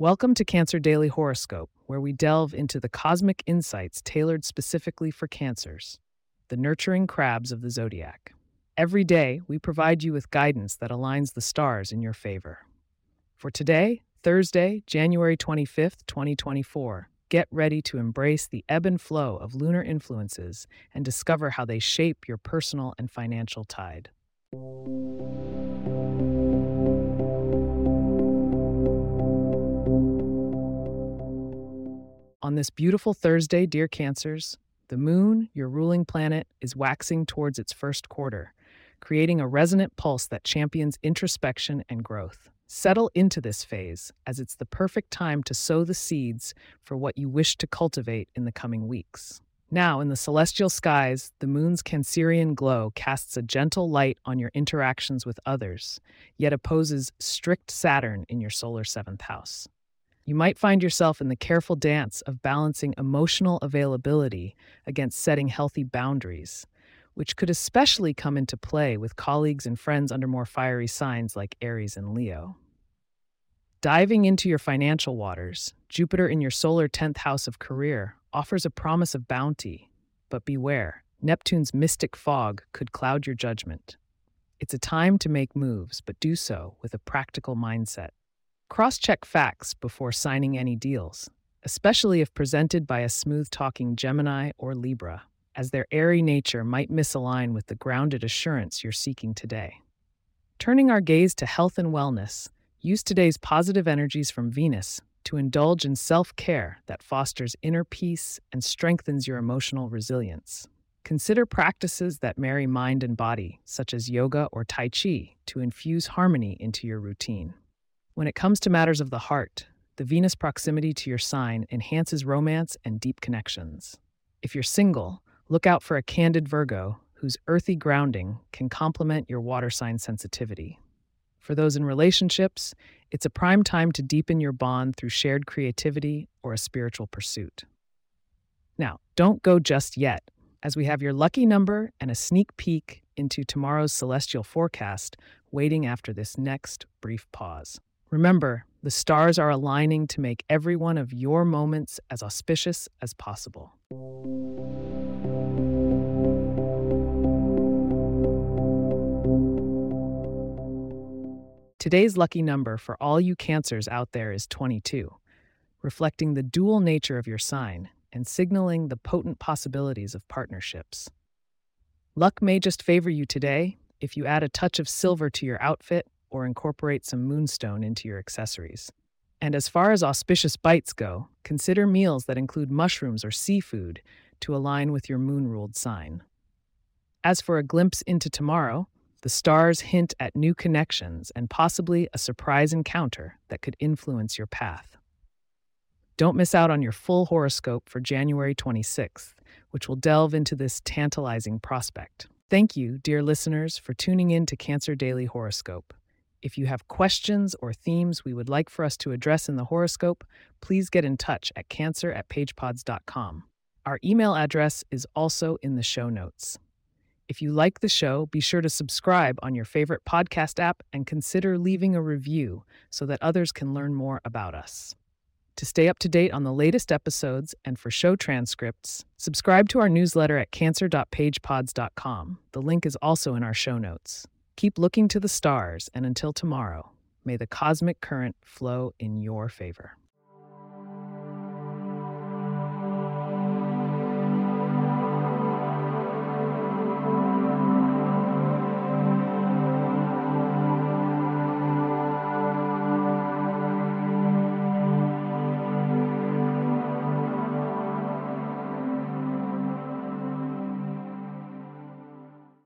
Welcome to Cancer Daily Horoscope, where we delve into the cosmic insights tailored specifically for cancers, the nurturing crabs of the zodiac. Every day, we provide you with guidance that aligns the stars in your favor. For today, Thursday, January 25th, 2024, get ready to embrace the ebb and flow of lunar influences and discover how they shape your personal and financial tide. On this beautiful Thursday, dear Cancers, the moon, your ruling planet, is waxing towards its first quarter, creating a resonant pulse that champions introspection and growth. Settle into this phase, as it's the perfect time to sow the seeds for what you wish to cultivate in the coming weeks. Now, in the celestial skies, the moon's Cancerian glow casts a gentle light on your interactions with others, yet opposes strict Saturn in your solar seventh house you might find yourself in the careful dance of balancing emotional availability against setting healthy boundaries, which could especially come into play with colleagues and friends under more fiery signs like Aries and Leo. Diving into your financial waters, Jupiter in your solar 10th house of career offers a promise of bounty, but beware, Neptune's mystic fog could cloud your judgment. It's a time to make moves, but do so with a practical mindset. Cross check facts before signing any deals, especially if presented by a smooth talking Gemini or Libra, as their airy nature might misalign with the grounded assurance you're seeking today. Turning our gaze to health and wellness, use today's positive energies from Venus to indulge in self care that fosters inner peace and strengthens your emotional resilience. Consider practices that marry mind and body, such as yoga or Tai Chi, to infuse harmony into your routine. When it comes to matters of the heart, the Venus proximity to your sign enhances romance and deep connections. If you're single, look out for a candid Virgo whose earthy grounding can complement your water sign sensitivity. For those in relationships, it's a prime time to deepen your bond through shared creativity or a spiritual pursuit. Now, don't go just yet, as we have your lucky number and a sneak peek into tomorrow's celestial forecast waiting after this next brief pause. Remember, the stars are aligning to make every one of your moments as auspicious as possible. Today's lucky number for all you Cancers out there is 22, reflecting the dual nature of your sign and signaling the potent possibilities of partnerships. Luck may just favor you today if you add a touch of silver to your outfit or incorporate some moonstone into your accessories. And as far as auspicious bites go, consider meals that include mushrooms or seafood to align with your moon ruled sign. As for a glimpse into tomorrow, the stars hint at new connections and possibly a surprise encounter that could influence your path. Don't miss out on your full horoscope for January 26th, which will delve into this tantalizing prospect. Thank you, dear listeners, for tuning in to Cancer Daily Horoscope. If you have questions or themes we would like for us to address in the horoscope, please get in touch at cancer at pagepods.com. Our email address is also in the show notes. If you like the show, be sure to subscribe on your favorite podcast app and consider leaving a review so that others can learn more about us. To stay up to date on the latest episodes and for show transcripts, subscribe to our newsletter at cancer.pagepods.com. The link is also in our show notes. Keep looking to the stars, and until tomorrow, may the cosmic current flow in your favor.